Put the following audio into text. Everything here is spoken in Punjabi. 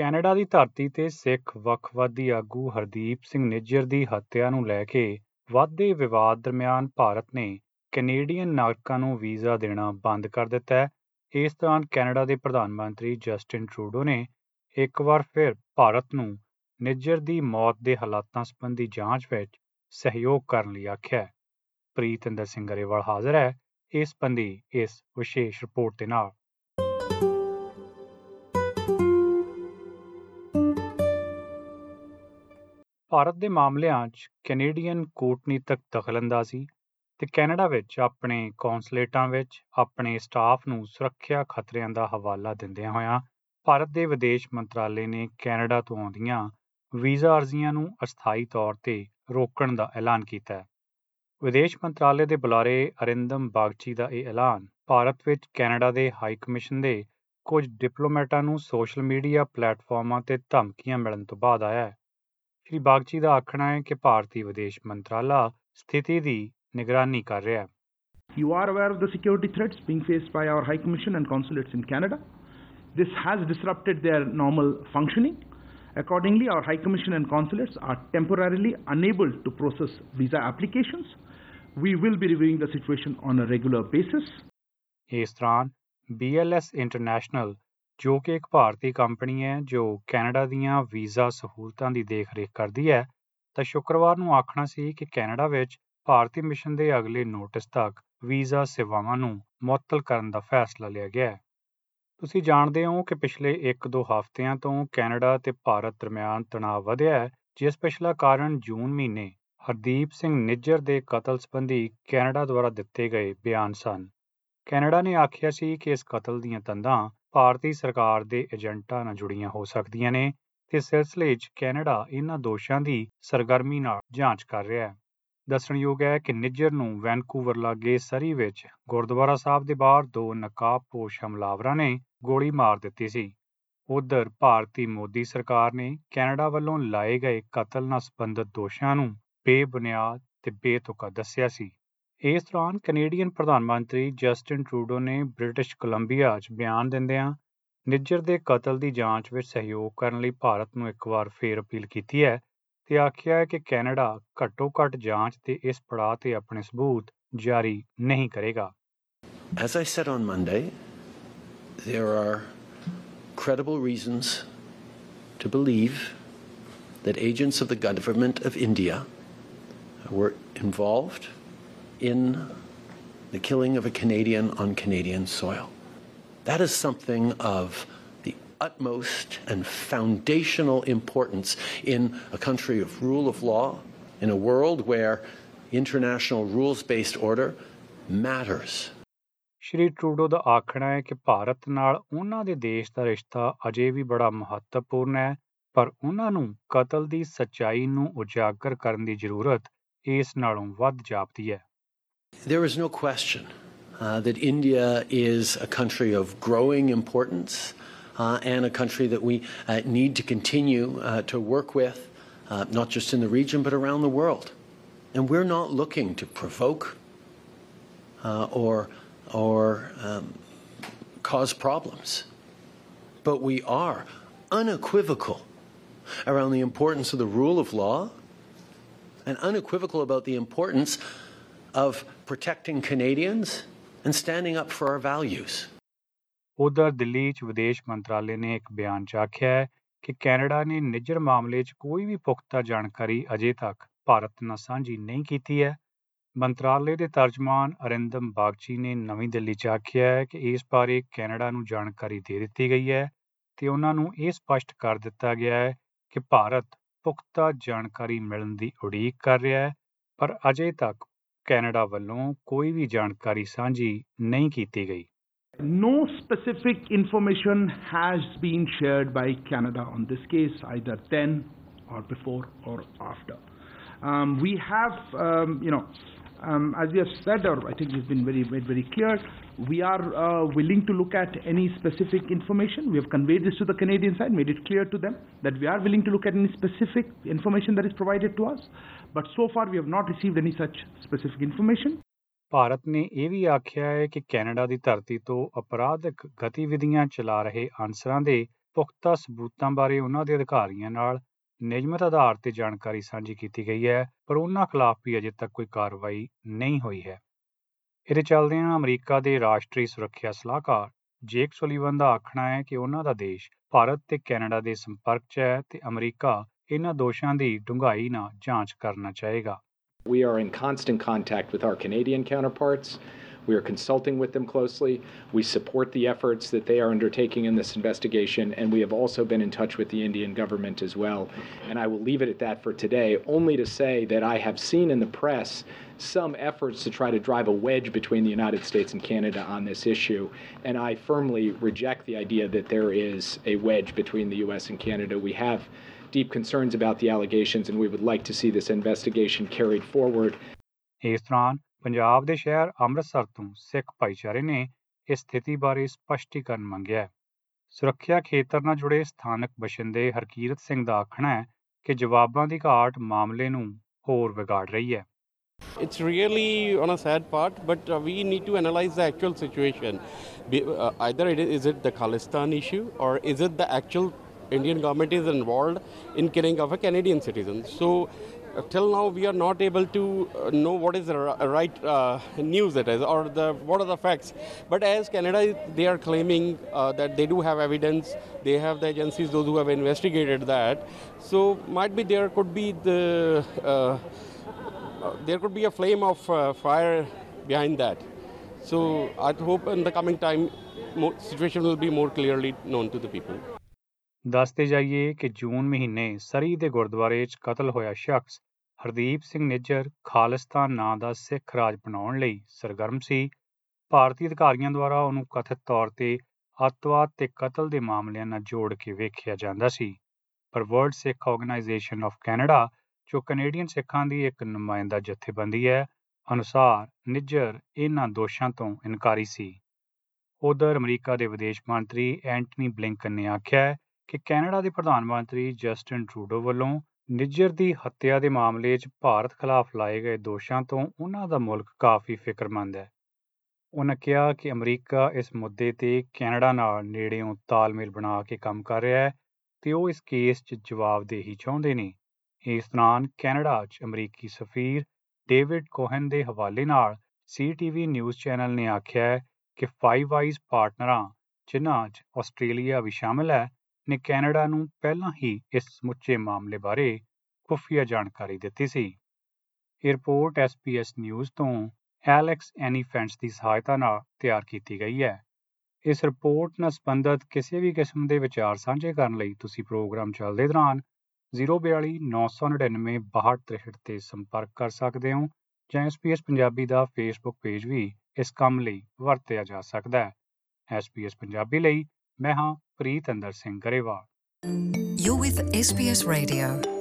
ਕੈਨੇਡਾ ਦੀ ਧਰਤੀ ਤੇ ਸਿੱਖ ਵੱਖਵਾਦੀ ਆਗੂ ਹਰਦੀਪ ਸਿੰਘ ਨਿੱਜਰ ਦੀ ਹੱਤਿਆ ਨੂੰ ਲੈ ਕੇ ਵਧਦੇ ਵਿਵਾਦ ਦਰਮਿਆਨ ਭਾਰਤ ਨੇ ਕੈਨੇਡੀਅਨ ਨਾਗਰਿਕਾਂ ਨੂੰ ਵੀਜ਼ਾ ਦੇਣਾ ਬੰਦ ਕਰ ਦਿੱਤਾ ਹੈ। ਇਸ ਦੌਰਾਨ ਕੈਨੇਡਾ ਦੇ ਪ੍ਰਧਾਨ ਮੰਤਰੀ ਜਸਟਿਨ ਟਰੂਡੋ ਨੇ ਇੱਕ ਵਾਰ ਫਿਰ ਭਾਰਤ ਨੂੰ ਨਿੱਜਰ ਦੀ ਮੌਤ ਦੇ ਹਾਲਾਤਾਂ ਸੰਬੰਧੀ ਜਾਂਚ ਵਿੱਚ ਸਹਿਯੋਗ ਕਰਨ ਲਈ ਆਖਿਆ ਹੈ। ਪ੍ਰੀਤਿੰਦਰ ਸਿੰਘ ਗਰੇਵਾਲ ਹਾਜ਼ਰ ਹੈ। ਇਸ ਸੰਬੰਧੀ ਇਸ ਵਿਸ਼ੇਸ਼ ਰਿਪੋਰਟ ਦੇ ਨਾਲ। ਭਾਰਤ ਦੇ ਮਾਮਲਿਆਂ 'ਚ ਕੈਨੇਡੀਅਨ ਕੂਟਨੀਤਕ ਦਖਲਅੰਦਾਜ਼ੀ ਤੇ ਕੈਨੇਡਾ ਵਿੱਚ ਆਪਣੇ ਕੌਂਸਲੇਟਾਂ ਵਿੱਚ ਆਪਣੇ ਸਟਾਫ ਨੂੰ ਸੁਰੱਖਿਆ ਖਤਰਿਆਂ ਦਾ ਹਵਾਲਾ ਦਿੰਦਿਆਂ ਹੋਇਆਂ ਭਾਰਤ ਦੇ ਵਿਦੇਸ਼ ਮੰਤਰਾਲੇ ਨੇ ਕੈਨੇਡਾ ਤੋਂ ਆਉਂਦੀਆਂ ਵੀਜ਼ਾ ਅਰਜ਼ੀਆਂ ਨੂੰ ਅਸਥਾਈ ਤੌਰ ਤੇ ਰੋਕਣ ਦਾ ਐਲਾਨ ਕੀਤਾ ਹੈ। ਵਿਦੇਸ਼ ਮੰਤਰਾਲੇ ਦੇ ਬੁਲਾਰੇ ਅਰਿੰਦਮ ਬਾਗਚੀ ਦਾ ਇਹ ਐਲਾਨ ਭਾਰਤ ਵਿੱਚ ਕੈਨੇਡਾ ਦੇ ਹਾਈ ਕਮਿਸ਼ਨ ਦੇ ਕੁਝ ਡਿਪਲੋਮੈਟਾਂ ਨੂੰ ਸੋਸ਼ਲ ਮੀਡੀਆ ਪਲੇਟਫਾਰਮਾਂ ਤੇ ਧਮਕੀਆਂ ਮਿਲਣ ਤੋਂ ਬਾਅਦ ਆਇਆ ਹੈ। ਸ਼੍ਰੀ ਬਾਗਚੀ ਦਾ ਆਖਣਾ ਹੈ ਕਿ ਭਾਰਤੀ ਵਿਦੇਸ਼ ਮੰਤਰਾਲਾ ਸਥਿਤੀ ਦੀ ਨਿਗਰਾਨੀ ਕਰ ਰਿਹਾ ਹੈ You are aware of the security threats being faced by our High Commission and consulates in Canada. This has disrupted their normal functioning. Accordingly, our High Commission and consulates are temporarily unable to process visa applications. We will be reviewing the situation on a regular basis. ਇਸ ਦੌਰਾਨ BLS ਇੰਟਰਨੈਸ਼ਨਲ ਜੋ ਕਿ ਇੱਕ ਭਾਰਤੀ ਕੰਪਨੀ ਹੈ, ਜੋ ਕੈਨੇਡਾ ਦੀਆਂ ਵੀਜ਼ਾ ਸਹੂਲਤਾਂ ਦੀ ਦੇਖਰੇਖ ਕਰਦੀ ਹੈ, ਤਾਂ ਸ਼ੁੱਕਰਵਾਰ ਨੂੰ ਆਖਣਾ ਸੀ ਕਿ ਕੈਨੇਡਾ ਵਿੱਚ ਭਾਰਤੀ ਮਿਸ਼ਨ ਦੇ ਅਗਲੇ ਨੋਟਿਸ ਤੱਕ ਵੀਜ਼ਾ ਸੇਵਾਵਾਂ ਨੂੰ ਮੁਅੱਤਲ ਕਰਨ ਦਾ ਫੈਸਲਾ ਲਿਆ ਗਿਆ ਹੈ। ਤੁਸੀਂ ਜਾਣਦੇ ਹੋ ਕਿ ਪਿਛਲੇ 1-2 ਹਫ਼ਤਿਆਂ ਤੋਂ ਕੈਨੇਡਾ ਤੇ ਭਾਰਤ ਦਰਮਿਆਨ ਤਣਾਅ ਵਧਿਆ ਹੈ, ਜਿਸ ਪਿਛਲਾ ਕਾਰਨ ਜੂਨ ਮਹੀਨੇ ਹਰਦੀਪ ਸਿੰਘ ਨਿੱਜਰ ਦੇ ਕਤਲ ਸੰਬੰਧੀ ਕੈਨੇਡਾ ਦੁਆਰਾ ਦਿੱਤੇ ਗਏ ਬਿਆਨ ਸਨ। ਕੈਨੇਡਾ ਨੇ ਆਖਿਆ ਸੀ ਕਿ ਇਸ ਕਤਲ ਦੀਆਂ ਤੰਦਾਂ ਭਾਰਤੀ ਸਰਕਾਰ ਦੇ ਏਜੰਟਾਂ ਨਾਲ ਜੁੜੀਆਂ ਹੋ ਸਕਦੀਆਂ ਨੇ ਤੇ ਸਿਲਸਿਲੇ 'ਚ ਕੈਨੇਡਾ ਇਹਨਾਂ ਦੋਸ਼ਾਂ ਦੀ ਸਰਗਰਮੀ ਨਾਲ ਜਾਂਚ ਕਰ ਰਿਹਾ ਹੈ। ਦੱਸਣਯੋਗ ਹੈ ਕਿ ਨਿੱਜਰ ਨੂੰ ਵੈਨਕੂਵਰ ਲਾਗੇ ਸਰੀ ਵਿੱਚ ਗੁਰਦੁਆਰਾ ਸਾਹਿਬ ਦੇ ਬਾਹਰ ਦੋ ਨਕਾਬਪੋਸ਼ ਹਮਲਾਵਰਾਂ ਨੇ ਗੋਲੀ ਮਾਰ ਦਿੱਤੀ ਸੀ। ਉਧਰ ਭਾਰਤੀ ਮੋਦੀ ਸਰਕਾਰ ਨੇ ਕੈਨੇਡਾ ਵੱਲੋਂ ਲਾਏ ਗਏ ਕਤਲ ਨਾਲ ਸੰਬੰਧਿਤ ਦੋਸ਼ਾਂ ਨੂੰ ਬੇਬੁਨਿਆਦ ਤੇ ਬੇਤੁਕਾ ਦੱਸਿਆ ਸੀ। ਇਸ ਦੌਰਾਨ ਕੈਨੇਡੀਅਨ ਪ੍ਰਧਾਨ ਮੰਤਰੀ ਜਸਟਿਨ ਟਰੂਡੋ ਨੇ ਬ੍ਰਿਟਿਸ਼ ਕੋਲੰਬੀਆ 'ਚ ਬਿਆਨ ਦਿੰਦਿਆਂ ਨਿੱਜਰ ਦੇ ਕਤਲ ਦੀ ਜਾਂਚ ਵਿੱਚ ਸਹਿਯੋਗ ਕਰਨ ਲਈ ਭਾਰਤ ਨੂੰ ਇੱਕ ਵਾਰ ਫੇਰ ਅਪੀਲ ਕੀਤੀ ਹੈ ਤੇ ਆਖਿਆ ਹੈ ਕਿ ਕੈਨੇਡਾ ਘੱਟੋ-ਘੱਟ ਜਾਂਚ ਦੇ ਇਸ ਪੜਾਅ ਤੇ ਆਪਣੇ ਸਬੂਤ ਜਾਰੀ ਨਹੀਂ ਕਰੇਗਾ। As I said on Monday, there are credible reasons to believe that agents of the government of India were involved in the killing of a Canadian on Canadian soil. That is something of the utmost and foundational importance in a country of rule of law, in a world where international rules based order matters. Shri Trudeau ਦਾ ਆਖਣਾ ਹੈ ਕਿ ਭਾਰਤ ਨਾਲ ਉਹਨਾਂ ਦੇ ਦੇਸ਼ ਦਾ ਰਿਸ਼ਤਾ ਅਜੇ ਵੀ ਬੜਾ ਮਹੱਤਵਪੂਰਨ ਹੈ ਪਰ ਉਹਨਾਂ ਨੂੰ ਕਤਲ ਦੀ ਸੱਚਾਈ ਨੂੰ ਉਜਾਗਰ ਕਰਨ ਦੀ ਜ਼ਰੂਰਤ ਇਸ ਨਾਲੋਂ ਵੱਧ ਜਾਪਦੀ ਹੈ There is no question uh, that India is a country of growing importance uh, and a country that we uh, need to continue uh, to work with, uh, not just in the region but around the world. And we're not looking to provoke uh, or, or um, cause problems. But we are unequivocal around the importance of the rule of law and unequivocal about the importance of protecting Canadians and standing up for our values. ਉਧਰ ਦਿੱਲੀ 'ਚ ਵਿਦੇਸ਼ ਮੰਤਰਾਲੇ ਨੇ ਇੱਕ ਬਿਆਨ 'ਚ ਆਖਿਆ ਹੈ ਕਿ ਕੈਨੇਡਾ ਨੇ ਨਿੱਜਰ ਮਾਮਲੇ 'ਚ ਕੋਈ ਵੀ ਪੁਖਤਾ ਜਾਣਕਾਰੀ ਅਜੇ ਤੱਕ ਭਾਰਤ ਨਾਲ ਸਾਂਝੀ ਨਹੀਂ ਕੀਤੀ ਹੈ ਮੰਤਰਾਲੇ ਦੇ ਤਰਜਮਾਨ ਅਰਿੰਦਮ ਬਾਗਚੀ ਨੇ ਨਵੀਂ ਦਿੱਲੀ 'ਚ ਆਖਿਆ ਹੈ ਕਿ ਇਸ ਬਾਰੇ ਕੈਨੇਡਾ ਨੂੰ ਜਾਣਕਾਰੀ ਦੇ ਦਿੱਤੀ ਗਈ ਹੈ ਤੇ ਉਹਨਾਂ ਨੂੰ ਇਹ ਸਪਸ਼ਟ ਕਰ ਦਿੱਤਾ ਗਿਆ ਹੈ ਕਿ ਭਾਰਤ ਪੁਖਤਾ ਜਾਣਕਾਰੀ ਮਿਲਣ ਦੀ ਉਡੀਕ ਕਰ ਰਿਹਾ ਹੈ, ਪਰ ਅਜੇ ਤੱਕ ਕੈਨੇਡਾ ਵੱਲੋਂ ਕੋਈ ਵੀ ਜਾਣਕਾਰੀ ਸਾਂਝੀ ਨਹੀਂ ਕੀਤੀ ਗਈ No specific information has been shared by Canada on this case, either then or before or after. Um, we have, um, you know, um, as we have said, or I think we've been very, made very clear, we are uh, willing to look at any specific information. We have conveyed this to the Canadian side, made it clear to them that we are willing to look at any specific information that is provided to us. But so far, we have not received any such specific information. Bharat ਨੇ ਇਹ ਵੀ ਆਖਿਆ ਹੈ ਕਿ ਕੈਨੇਡਾ ਦੀ ਧਰਤੀ ਤੋਂ ਅਪਰਾਧਿਕ ਗਤੀਵਿਧੀਆਂ ਚਲਾ ਰਹੇ ਅਨਸਰਾਂ ਦੇ ਪੁਖਤਾ ਸਬੂਤਾਂ ਬਾਰੇ ਉਹਨਾਂ ਦੇ ਅਧਿਕਾਰੀਆਂ ਨਾਲ ਨਿਯਮਤ ਆਧਾਰ ਤੇ ਜਾਣਕਾਰੀ ਸਾਂਝੀ ਕੀਤੀ ਗਈ ਹੈ, ਪਰ ਉਹਨਾਂ ਖਿਲਾਫ ਵੀ ਅਜੇ ਤੱਕ ਕੋਈ ਕਾਰਵਾਈ ਨਹੀਂ ਹੋਈ ਹੈ ਇਹਦੇ ਚੱਲਦਿਆਂ ਅਮਰੀਕਾ ਦੇ ਰਾਸ਼ਟਰੀ ਸੁਰੱਖਿਆ ਸਲਾਹਕਾਰ ਜੇਕ ਸੁਲੀਵਨ ਦਾ ਆਖਣਾ ਹੈ ਕਿ ਉਹਨਾਂ ਦਾ ਦੇਸ਼ ਭਾਰਤ ਤੇ ਕੈਨੇਡਾ ਦੇ ਸੰਪਰਕ 'ਚ ਹੈ ਤੇ ਅਮਰੀਕਾ ਇਹਨਾਂ ਦੋਸ਼ਾਂ ਦੀ ਡੂੰਘਾਈ ਨਾਲ ਜਾਂਚ ਕਰਨਾ ਚਾਹੇਗਾ We are in constant contact with our Canadian counterparts. We are consulting with them closely. We support the efforts that they are undertaking in this investigation, and we have also been in touch with the Indian government as well. And I will leave it at that for today, only to say that I have seen in the press some efforts to try to drive a wedge between the United States and Canada on this issue. And I firmly reject the idea that there is a wedge between the U.S. and Canada. We have deep concerns about the allegations, and we would like to see this investigation carried forward. Hey, Punjab ਦੇ ਸ਼ਹਿਰ ਅੰਮ੍ਰਿਤਸਰ ਤੋਂ ਸਿੱਖ ਭਾਈਚਾਰੇ ਨੇ ਇਸ ਸਥਿਤੀ ਬਾਰੇ ਸਪਸ਼ਟੀਕਰਨ ਮੰਗਿਆ ਹੈ ਸੁਰੱਖਿਆ ਖੇਤਰ ਨਾਲ ਜੁੜੇ ਸਥਾਨਕ ਬਸ਼ਿੰਦੇ ਹਰਕੀਰਤ ਸਿੰਘ ਦਾ ਆਖਣਾ ਹੈ ਕਿ ਜਵਾਬਾਂ ਦੀ ਘਾਟ ਮਾਮਲੇ ਨੂੰ ਹੋਰ ਵਿਗਾੜ ਰਹੀ ਹੈ It's really on a sad part, but uh, we need to analyze the actual situation. Be, uh, either it is, is it the Khalistan issue or is it the actual Indian government is involved in killing of a Canadian citizen. So uh, till now we are not able to uh, know what is the right uh, news it is or the what are the facts. But as Canada, they are claiming uh, that they do have evidence. They have the agencies, those who have investigated that. So might be there could be the. Uh, uh, there could be a flame of uh, fire behind that. So I hope in the coming time, situation will be more clearly known to the people. ਦੱਸਦੇ ਜਾਈਏ ਕਿ ਜੂਨ ਮਹੀਨੇ ਸਰੀ ਦੇ ਗੁਰਦੁਆਰੇ 'ਚ ਕਤਲ ਹੋਇਆ ਸ਼ਖਸ ਹਰਦੀਪ ਸਿੰਘ ਨਿੱਜਰ ਖਾਲਿਸਤਾਨ ਨਾਂ ਦਾ ਸਿੱਖ ਰਾਜ ਬਣਾਉਣ ਲਈ ਸਰਗਰਮ ਸੀ। ਭਾਰਤੀ ਅਧਿਕਾਰੀਆਂ ਦੁਆਰਾ ਉਹਨੂੰ ਕਥਿਤ ਤੌਰ ਤੇ ਅੱਤਵਾਦ ਤੇ ਕਤਲ ਦੇ ਮਾਮਲਿਆਂ ਨਾਲ ਜੋੜ ਕੇ ਵੇਖਿਆ ਜਾਂਦਾ ਸੀ। ਪਰ World Sikh Organization of Canada, ਜੋ ਕੈਨੇਡੀਅਨ ਸਿੱਖਾਂ ਦੀ ਇੱਕ ਨੁਮਾਇੰਦਾ ਜਥੇਬੰਦੀ ਹੈ, ਅਨੁਸਾਰ ਨਿੱਜਰ ਇਹਨਾਂ ਦੋਸ਼ਾਂ ਤੋਂ ਇਨਕਾਰੀ ਸੀ। ਉਧਰ ਅਮਰੀਕਾ ਦੇ ਵਿਦੇਸ਼ ਮੰਤਰੀ ਐਂਟਨੀ ਬਲਿੰਕਨ ਨੇ ਆਖਿਆ ਹੈ ਕਿ ਕੈਨੇਡਾ ਦੇ ਪ੍ਰਧਾਨ ਮੰਤਰੀ ਜਸਟਿਨ ਟਰੂਡੋ ਵੱਲੋਂ ਨਿੱਜਰ ਦੀ ਹੱਤਿਆ ਦੇ ਮਾਮਲੇ 'ਚ ਭਾਰਤ ਖਿਲਾਫ ਲਾਏ ਗਏ ਦੋਸ਼ਾਂ ਤੋਂ ਉਹਨਾਂ ਦਾ ਮੁਲਕ ਕਾਫੀ ਫਿਕਰਮੰਦ ਹੈ। ਉਹਨਾਂ ਕਿਹਾ ਕਿ ਅਮਰੀਕਾ ਇਸ ਮੁੱਦੇ ਤੇ ਕੈਨੇਡਾ ਨਾਲ ਨੇੜਿਓਂ ਤਾਲਮੇਲ ਬਣਾ ਕੇ ਕੰਮ ਕਰ ਰਿਹਾ ਹੈ ਤੇ ਉਹ ਇਸ ਕੇਸ 'ਚ ਜਵਾਬਦੇਹੀ ਚਾਹੁੰਦੇ ਨੇ। ਇਸ ਦੌਰਾਨ ਕੈਨੇਡਾ 'ਚ ਅਮਰੀਕੀ ਸਫੀਰ ਡੇਵਿਡ ਕੋਹਨ ਦੇ ਹਵਾਲੇ ਨਾਲ ਸੀਟੀਵੀ ਨਿਊਜ਼ ਚੈਨਲ ਨੇ ਆਖਿਆ ਹੈ ਕਿ ਫਾਈਵ ਆਈਜ਼ ਪਾਰਟਨਰਾਂ, ਜਿਨ੍ਹਾਂ 'ਚ ਆਸਟ੍ਰੇਲੀਆ ਵੀ ਸ਼ਾਮਲ ਹੈ ਨੇ ਕੈਨੇਡਾ ਨੂੰ ਪਹਿਲਾਂ ਹੀ ਇਸ ਸਮੁੱਚੇ ਮਾਮਲੇ ਬਾਰੇ ਖੁਫੀਆ ਜਾਣਕਾਰੀ ਦਿੱਤੀ ਸੀ। ਇਹ ਰਿਪੋਰਟ ਐਸਪੀਐਸ ਨਿਊਜ਼ ਤੋਂ ਐਲੈਕਸ ਐਨੀਫੈਂਟਸ ਦੀ ਸਹਾਇਤਾ ਨਾਲ ਤਿਆਰ ਕੀਤੀ ਗਈ ਹੈ। ਇਸ ਰਿਪੋਰਟ ਨਾਲ ਸੰਬੰਧਿਤ ਕਿਸੇ ਵੀ ਕਿਸਮ ਦੇ ਵਿਚਾਰ ਸਾਂਝੇ ਕਰਨ ਲਈ ਤੁਸੀਂ ਪ੍ਰੋਗਰਾਮ ਚੱਲਦੇ ਦੌਰਾਨ 042 999 6263 ਤੇ ਸੰਪਰਕ ਕਰ ਸਕਦੇ ਹੋ ਜਾਂ ਐਸਪੀਐਸ ਪੰਜਾਬੀ ਦਾ ਫੇਸਬੁੱਕ ਪੇਜ ਵੀ ਇਸ ਕੰਮ ਲਈ ਵਰਤਿਆ ਜਾ ਸਕਦਾ ਹੈ। ਐਸਪੀਐਸ ਪੰਜਾਬੀ ਲਈ ਮੈਂ ਹਾਂ ਪ੍ਰੀਤ ਅੰਦਰ Singh Grewal You're with SBS Radio.